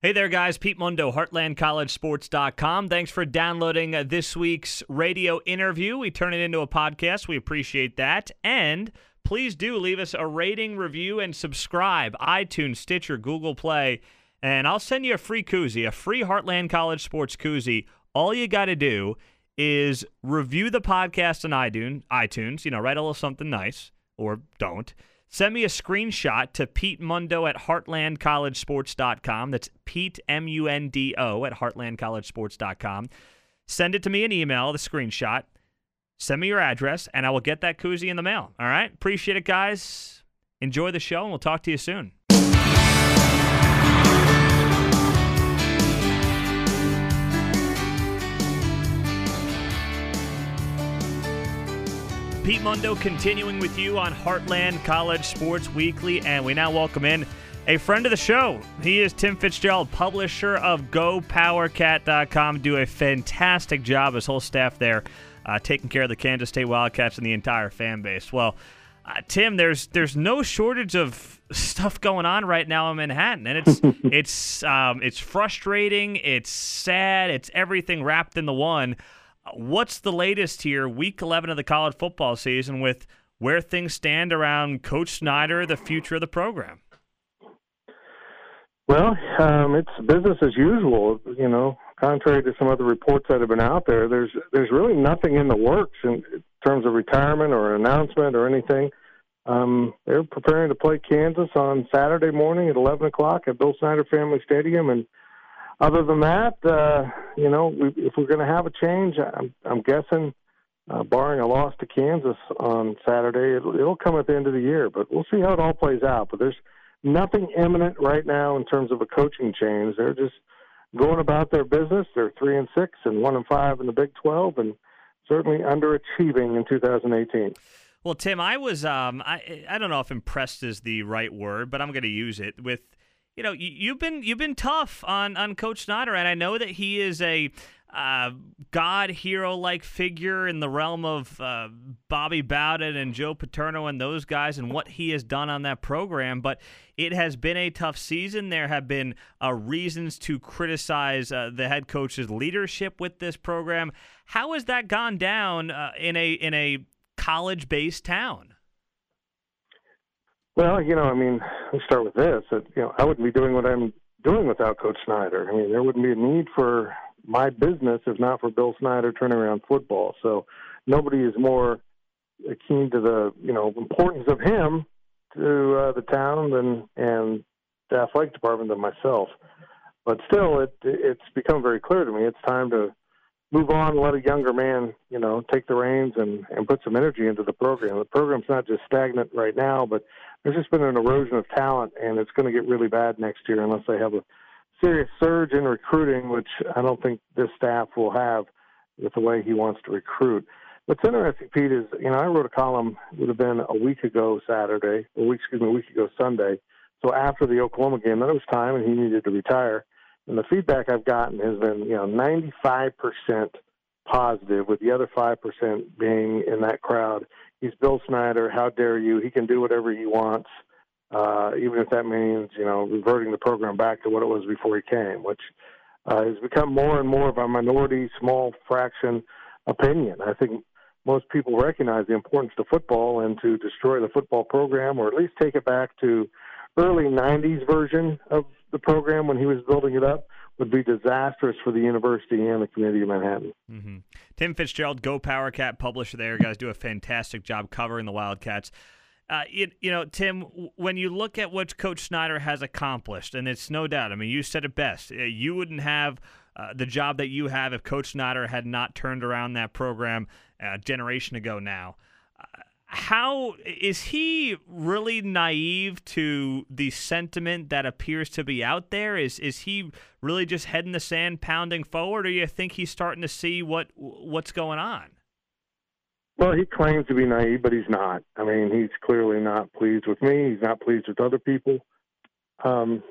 Hey there, guys. Pete Mundo, HeartlandCollegeSports.com. Thanks for downloading uh, this week's radio interview. We turn it into a podcast. We appreciate that. And please do leave us a rating, review, and subscribe. iTunes, Stitcher, Google Play. And I'll send you a free koozie, a free Heartland College Sports koozie. All you got to do is review the podcast on iTunes, iTunes, you know, write a little something nice or don't. Send me a screenshot to Pete Mundo at heartlandcollegesports.com. That's Pete, M U N D O, at heartlandcollegesports.com. Send it to me an email, the screenshot. Send me your address, and I will get that koozie in the mail. All right? Appreciate it, guys. Enjoy the show, and we'll talk to you soon. Pete Mundo continuing with you on Heartland College Sports Weekly, and we now welcome in a friend of the show. He is Tim Fitzgerald, publisher of GoPowerCat.com. Do a fantastic job, his whole staff there, uh, taking care of the Kansas State Wildcats and the entire fan base. Well, uh, Tim, there's there's no shortage of stuff going on right now in Manhattan, and it's it's um, it's frustrating, it's sad, it's everything wrapped in the one. What's the latest here, week 11 of the college football season, with where things stand around Coach Snyder, the future of the program? Well, um, it's business as usual. You know, contrary to some other reports that have been out there, there's there's really nothing in the works in terms of retirement or announcement or anything. Um, they're preparing to play Kansas on Saturday morning at 11 o'clock at Bill Snyder Family Stadium, and other than that, uh, you know, if we're going to have a change, I'm, I'm guessing, uh, barring a loss to Kansas on Saturday, it'll, it'll come at the end of the year. But we'll see how it all plays out. But there's nothing imminent right now in terms of a coaching change. They're just going about their business. They're three and six and one and five in the Big Twelve, and certainly underachieving in 2018. Well, Tim, I was um, I I don't know if impressed is the right word, but I'm going to use it with you know, you've been you've been tough on on Coach Snyder, and I know that he is a uh, God hero like figure in the realm of uh, Bobby Bowden and Joe Paterno and those guys and what he has done on that program. But it has been a tough season. There have been uh, reasons to criticize uh, the head coach's leadership with this program. How has that gone down uh, in a in a college based town? Well, you know, I mean, let's start with this. That, you know, I wouldn't be doing what I'm doing without Coach Snyder. I mean, there wouldn't be a need for my business if not for Bill Snyder turning around football. So nobody is more keen to the you know importance of him to uh, the town than and the athletic department than myself. But still, it it's become very clear to me it's time to move on let a younger man, you know, take the reins and, and put some energy into the program. The program's not just stagnant right now, but there's just been an erosion of talent, and it's going to get really bad next year unless they have a serious surge in recruiting, which I don't think this staff will have with the way he wants to recruit. What's interesting, Pete, is you know I wrote a column. It would have been a week ago Saturday, a week excuse me, a week ago Sunday. So after the Oklahoma game, that was time, and he needed to retire. And the feedback I've gotten has been, you know, 95% positive, with the other 5% being in that crowd. He's Bill Snyder. How dare you? He can do whatever he wants, uh, even if that means, you know, reverting the program back to what it was before he came, which uh, has become more and more of a minority, small fraction opinion. I think most people recognize the importance to football and to destroy the football program, or at least take it back to early 90s version of the program when he was building it up would be disastrous for the university and the community of Manhattan. Mm-hmm. Tim Fitzgerald, Go Power Cat publisher there. You guys do a fantastic job covering the Wildcats. Uh, you, you know, Tim, when you look at what Coach Snyder has accomplished, and it's no doubt, I mean, you said it best. Uh, you wouldn't have uh, the job that you have if Coach Snyder had not turned around that program a generation ago now. How is he really naive to the sentiment that appears to be out there? Is is he really just head in the sand, pounding forward, or do you think he's starting to see what what's going on? Well, he claims to be naive, but he's not. I mean, he's clearly not pleased with me. He's not pleased with other people. Um,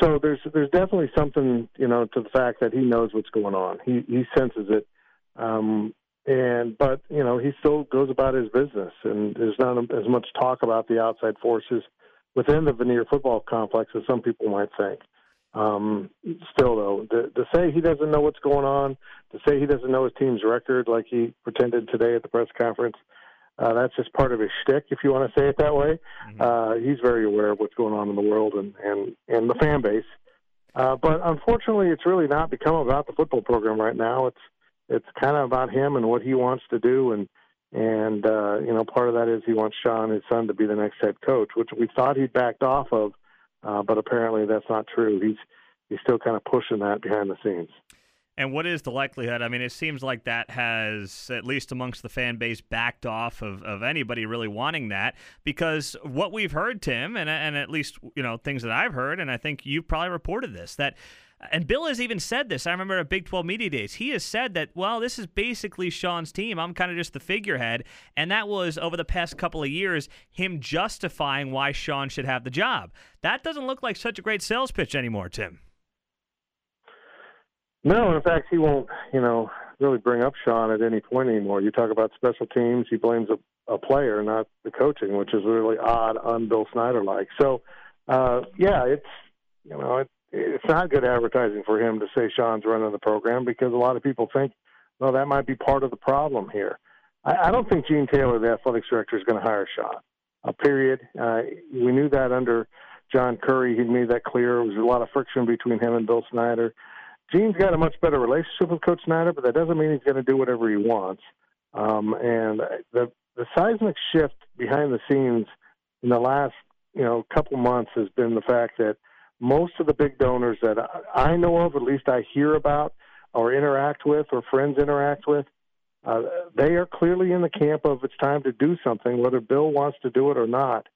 so there's there's definitely something you know to the fact that he knows what's going on. He he senses it. Um, and but you know he still goes about his business, and there's not as much talk about the outside forces within the Vanier football complex as some people might think. Um, still, though, to, to say he doesn't know what's going on, to say he doesn't know his team's record, like he pretended today at the press conference, uh, that's just part of his shtick, if you want to say it that way. Mm-hmm. Uh, he's very aware of what's going on in the world and and and the fan base. Uh, but unfortunately, it's really not become about the football program right now. It's it's kind of about him and what he wants to do, and and uh, you know part of that is he wants Sean, his son, to be the next head coach, which we thought he'd backed off of, uh, but apparently that's not true. He's he's still kind of pushing that behind the scenes. And what is the likelihood? I mean, it seems like that has, at least amongst the fan base, backed off of, of anybody really wanting that because what we've heard, Tim, and, and at least, you know, things that I've heard, and I think you've probably reported this, that and Bill has even said this. I remember at Big 12 Media Days. He has said that, well, this is basically Sean's team. I'm kind of just the figurehead. And that was over the past couple of years, him justifying why Sean should have the job. That doesn't look like such a great sales pitch anymore, Tim. No, in fact, he won't, you know, really bring up Sean at any point anymore. You talk about special teams, he blames a, a player, not the coaching, which is really odd, un Bill Snyder like. So, uh, yeah, it's, you know, it, it's not good advertising for him to say Sean's running the program because a lot of people think, well, that might be part of the problem here. I, I don't think Gene Taylor, the athletics director, is going to hire Sean. A period. Uh, we knew that under John Currie. He made that clear. There was a lot of friction between him and Bill Snyder. Gene's got a much better relationship with Coach Snyder, but that doesn't mean he's going to do whatever he wants. Um, and the the seismic shift behind the scenes in the last you know couple months has been the fact that most of the big donors that I know of, at least I hear about or interact with or friends interact with, uh, they are clearly in the camp of it's time to do something, whether Bill wants to do it or not.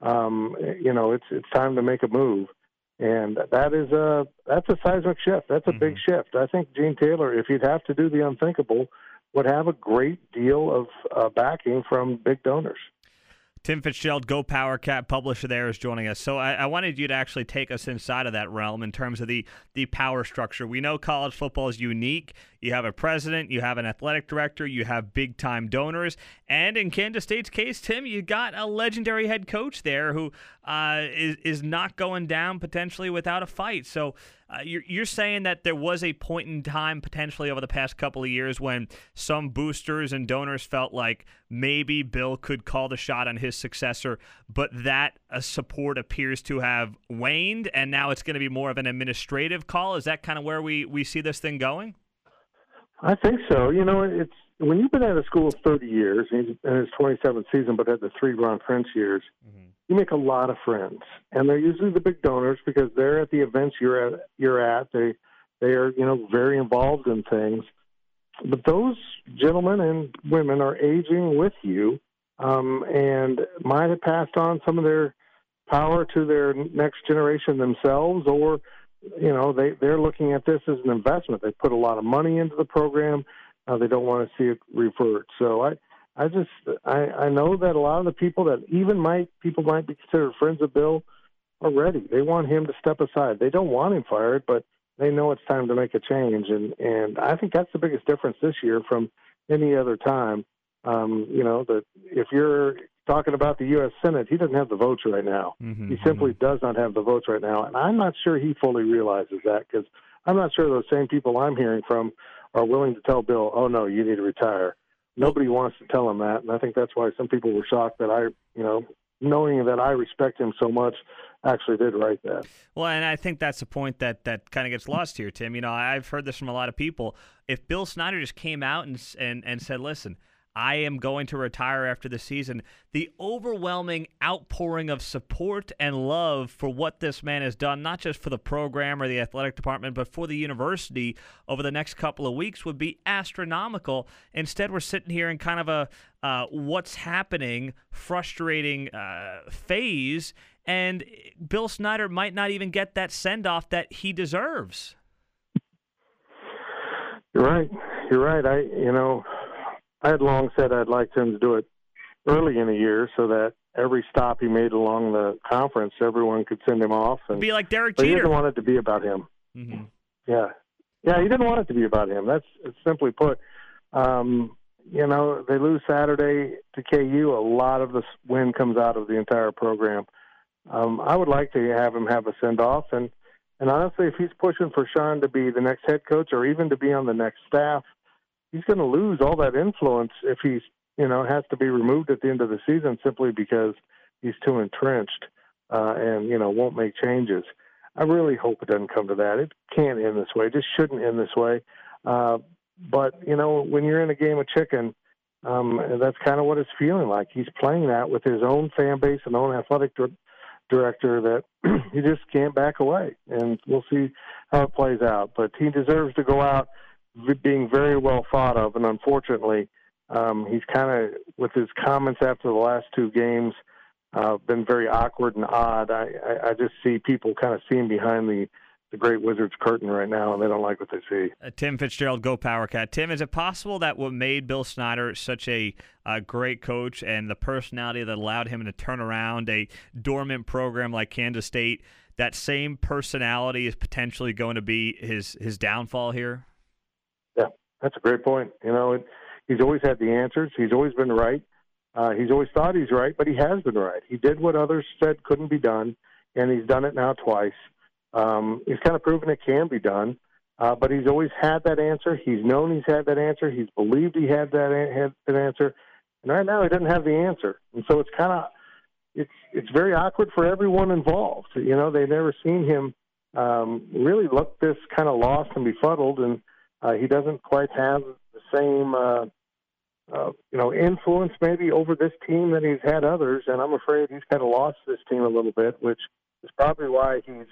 Um, you know, it's it's time to make a move and that is a that's a seismic shift. That's a mm-hmm. big shift. I think Gene Taylor, if he'd have to do the unthinkable, would have a great deal of uh, backing from big donors. Tim Fitzgerald, Go Power Cat, publisher there, is joining us. So I, I, wanted you to actually take us inside of that realm in terms of the the power structure. We know college football is unique. You have a president, you have an athletic director, you have big time donors, and in Kansas State's case, Tim, you got a legendary head coach there who uh, is is not going down potentially without a fight. So uh, you're, you're saying that there was a point in time potentially over the past couple of years when some boosters and donors felt like maybe Bill could call the shot on his successor, but that uh, support appears to have waned, and now it's going to be more of an administrative call. Is that kind of where we, we see this thing going? I think so. You know, it's when you've been at a school 30 years, and it's 27th season, but at the three Ron Prince years, mm-hmm you make a lot of friends, and they're usually the big donors because they're at the events you're at. You're at. They they are you know very involved in things. But those gentlemen and women are aging with you, um, and might have passed on some of their power to their next generation themselves, or you know they they're looking at this as an investment. They put a lot of money into the program. Uh, they don't want to see it revert. So I I just I, I know that a lot of the people that even might people might be considered friends of Bill are ready. They want him to step aside. They don't want him fired, but they know it's time to make a change. And and I think that's the biggest difference this year from any other time. Um, you know that if you're talking about the U.S. Senate, he doesn't have the votes right now. Mm-hmm, he simply mm-hmm. does not have the votes right now, and I'm not sure he fully realizes that because I'm not sure those same people I'm hearing from are willing to tell Bill, "Oh no, you need to retire." Nobody wants to tell him that, and I think that's why some people were shocked that I, you know, knowing that I respect him so much, actually did write that. Well, and I think that's the point that that kind of gets lost here, Tim. You know, I've heard this from a lot of people. If Bill Snyder just came out and and and said, "Listen, I am going to retire after the season. The overwhelming outpouring of support and love for what this man has done, not just for the program or the athletic department, but for the university over the next couple of weeks would be astronomical. Instead, we're sitting here in kind of a uh, what's happening, frustrating uh, phase, and Bill Snyder might not even get that send off that he deserves. You're right. You're right. I, you know, I had long said I'd like him to do it early in the year so that every stop he made along the conference, everyone could send him off. And, be like Derek Jeter. He didn't want it to be about him. Mm-hmm. Yeah, yeah, he didn't want it to be about him. That's simply put. Um, you know, they lose Saturday to KU. A lot of the win comes out of the entire program. Um, I would like to have him have a send off, and And honestly, if he's pushing for Sean to be the next head coach or even to be on the next staff, he's going to lose all that influence if he's you know has to be removed at the end of the season simply because he's too entrenched uh, and you know won't make changes. I really hope it doesn't come to that. It can't end this way. It just shouldn't end this way. Uh, but you know, when you're in a game of chicken, um, that's kind of what it's feeling like. He's playing that with his own fan base and own athletic director that he just can't back away. And we'll see how it plays out. But he deserves to go out being very well thought of. And unfortunately, um, he's kind of, with his comments after the last two games, uh, been very awkward and odd. I, I, I just see people kind of seeing behind the the great Wizards curtain right now, and they don't like what they see. Uh, Tim Fitzgerald, go Power Cat. Tim, is it possible that what made Bill Snyder such a uh, great coach and the personality that allowed him to turn around a dormant program like Kansas State, that same personality is potentially going to be his his downfall here? That's a great point. You know, it, he's always had the answers. He's always been right. Uh, he's always thought he's right, but he has been right. He did what others said couldn't be done, and he's done it now twice. Um, he's kind of proven it can be done, uh, but he's always had that answer. He's known he's had that answer. He's believed he had that had that answer, and right now he doesn't have the answer. And so it's kind of it's it's very awkward for everyone involved. You know, they've never seen him um, really look this kind of lost and befuddled, and uh, he doesn't quite have the same. Uh, uh, you know, influence maybe over this team that he's had others, and I'm afraid he's kind of lost this team a little bit, which is probably why he's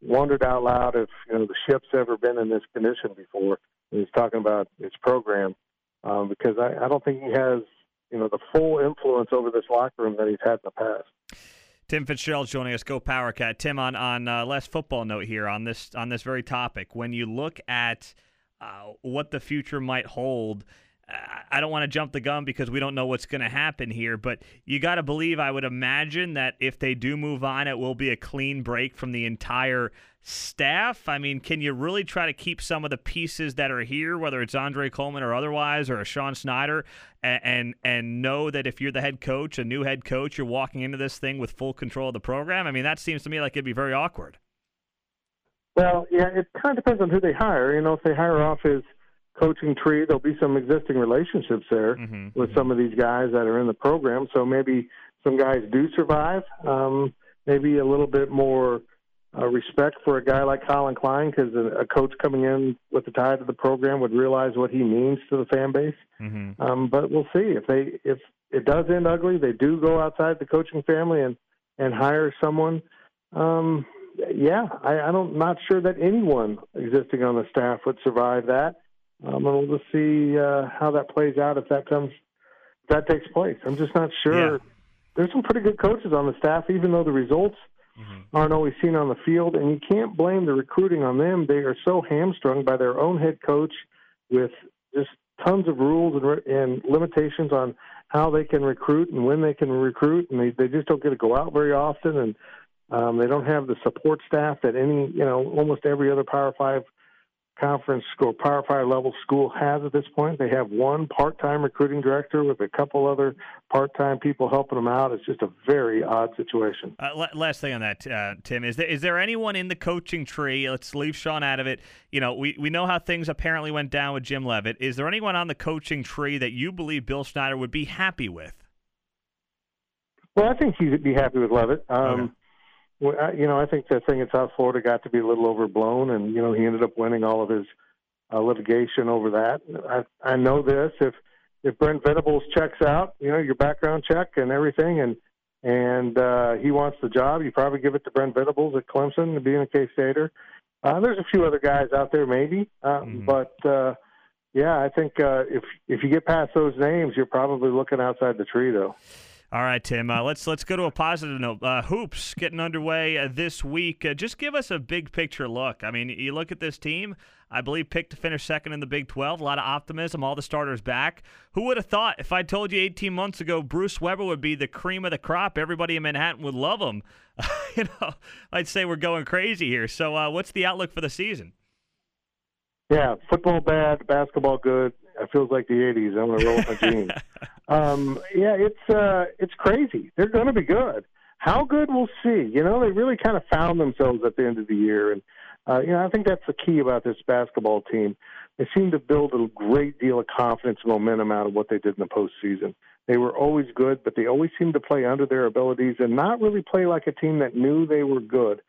wondered out loud if you know the ship's ever been in this condition before. he's talking about his program um, because I, I don't think he has you know the full influence over this locker room that he's had in the past. Tim Fitzgerald joining us. Go Power Cat. Tim, on on uh, last football note here on this on this very topic. When you look at uh, what the future might hold I don't want to jump the gun because we don't know what's going to happen here, but you got to believe, I would imagine, that if they do move on, it will be a clean break from the entire staff. I mean, can you really try to keep some of the pieces that are here, whether it's Andre Coleman or otherwise, or a Sean Snyder, and, and, and know that if you're the head coach, a new head coach, you're walking into this thing with full control of the program? I mean, that seems to me like it'd be very awkward. Well, yeah, it kind of depends on who they hire. You know, if they hire off his – coaching tree. There'll be some existing relationships there mm-hmm. with mm-hmm. some of these guys that are in the program. So maybe some guys do survive. Um, maybe a little bit more uh, respect for a guy like Collin Klein because a, a, coach coming in with the tie to the program would realize what he means to the fan base. Mm-hmm. Um, but we'll see if they if it does end ugly. They do go outside the coaching family and and hire someone. Um, yeah, I, I don't not sure that anyone existing on the staff would survive that. Um, and we'll just see uh, how that plays out if that comes, if that takes place. I'm just not sure. Yeah. There's some pretty good coaches on the staff, even though the results mm-hmm. aren't always seen on the field. And you can't blame the recruiting on them. They are so hamstrung by their own head coach with just tons of rules and, and limitations on how they can recruit and when they can recruit, and they they just don't get to go out very often, and um, they don't have the support staff that any you know almost every other Power Five conference or Power Five level school has at this point. They have one part time recruiting director with a couple other part time people helping them out. It's just a very odd situation. Uh, last thing on that, uh, Tim, is there, is there anyone in the coaching tree? Let's leave Sean out of it. You know, we, we know how things apparently went down with Jim Leavitt. Is there anyone on the coaching tree that you believe Bill Snyder would be happy with? Well, I think he'd be happy with Leavitt. Um, okay well, I, you know, I think the thing in South Florida got to be a little overblown, and you know, he ended up winning all of his uh, litigation over that. I I know this if if Brent Venables checks out, you know, your background check and everything, and and uh, he wants the job, you probably give it to Brent Venables at Clemson, to be being a K Stater. Uh, there's a few other guys out there, maybe, uh, mm-hmm. but uh, yeah, I think uh, if if you get past those names, you're probably looking outside the tree, though. All right, Tim. Uh, let's let's go to a positive note. Uh, hoops getting underway uh, this week. Uh, just give us a big picture look. I mean, you look at this team. I believe picked to finish second in the Big 12. A lot of optimism. All the starters back. Who would have thought? If I told you 18 months ago Bruce Weber would be the cream of the crop, everybody in Manhattan would love him. you know, I'd say we're going crazy here. So, uh, what's the outlook for the season? Yeah, football bad, basketball good. It feels like the '80s. I'm gonna roll with my jeans. Um, yeah, it's uh, it's crazy. They're going to be good. How good we'll see. You know, they really kind of found themselves at the end of the year, and Uh, you know, I think that's the key about this basketball team. They seem to build a great deal of confidence and momentum out of what they did in the postseason. They were always good, but they always seemed to play under their abilities and not really play like a team that knew they were good.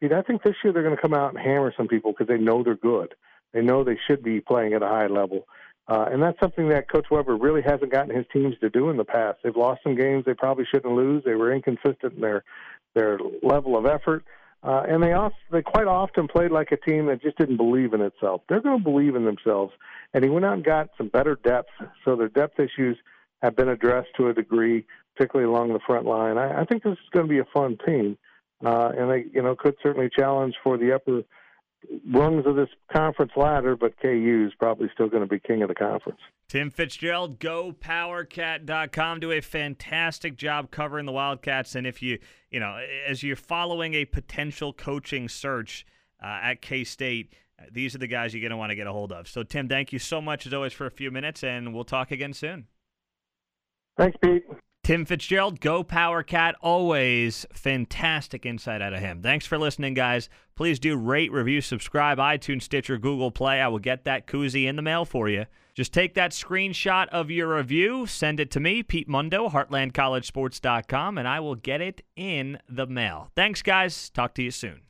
Dude, I think this year they're going to come out and hammer some people because they know they're good. They know they should be playing at a high level. Uh, and that's something that Coach Weber really hasn't gotten his teams to do in the past. They've lost some games they probably shouldn't lose. They were inconsistent in their their level of effort, uh, and they also they quite often played like a team that just didn't believe in itself. They're going to believe in themselves, and he went out and got some better depth. So their depth issues have been addressed to a degree, particularly along the front line. I, I think this is going to be a fun team, uh, and they you know could certainly challenge for the upper rungs of this conference ladder, but KU is probably still going to be king of the conference. Tim Fitzgerald, GoPowerCat.com, do a fantastic job covering the Wildcats. And if you, you know, as you're following a potential coaching search uh, at K State, uh, these are the guys you're going to want to get a hold of. So, Tim, thank you so much as always for a few minutes, and we'll talk again soon. Thanks, Pete. Tim Fitzgerald, Go Power Cat, always fantastic insight out of him. Thanks for listening, guys. Please do rate, review, subscribe, iTunes, Stitcher, Google Play. I will get that koozie in the mail for you. Just take that screenshot of your review, send it to me, Pete Mundo, HeartlandCollegeSports.com, and I will get it in the mail. Thanks, guys. Talk to you soon.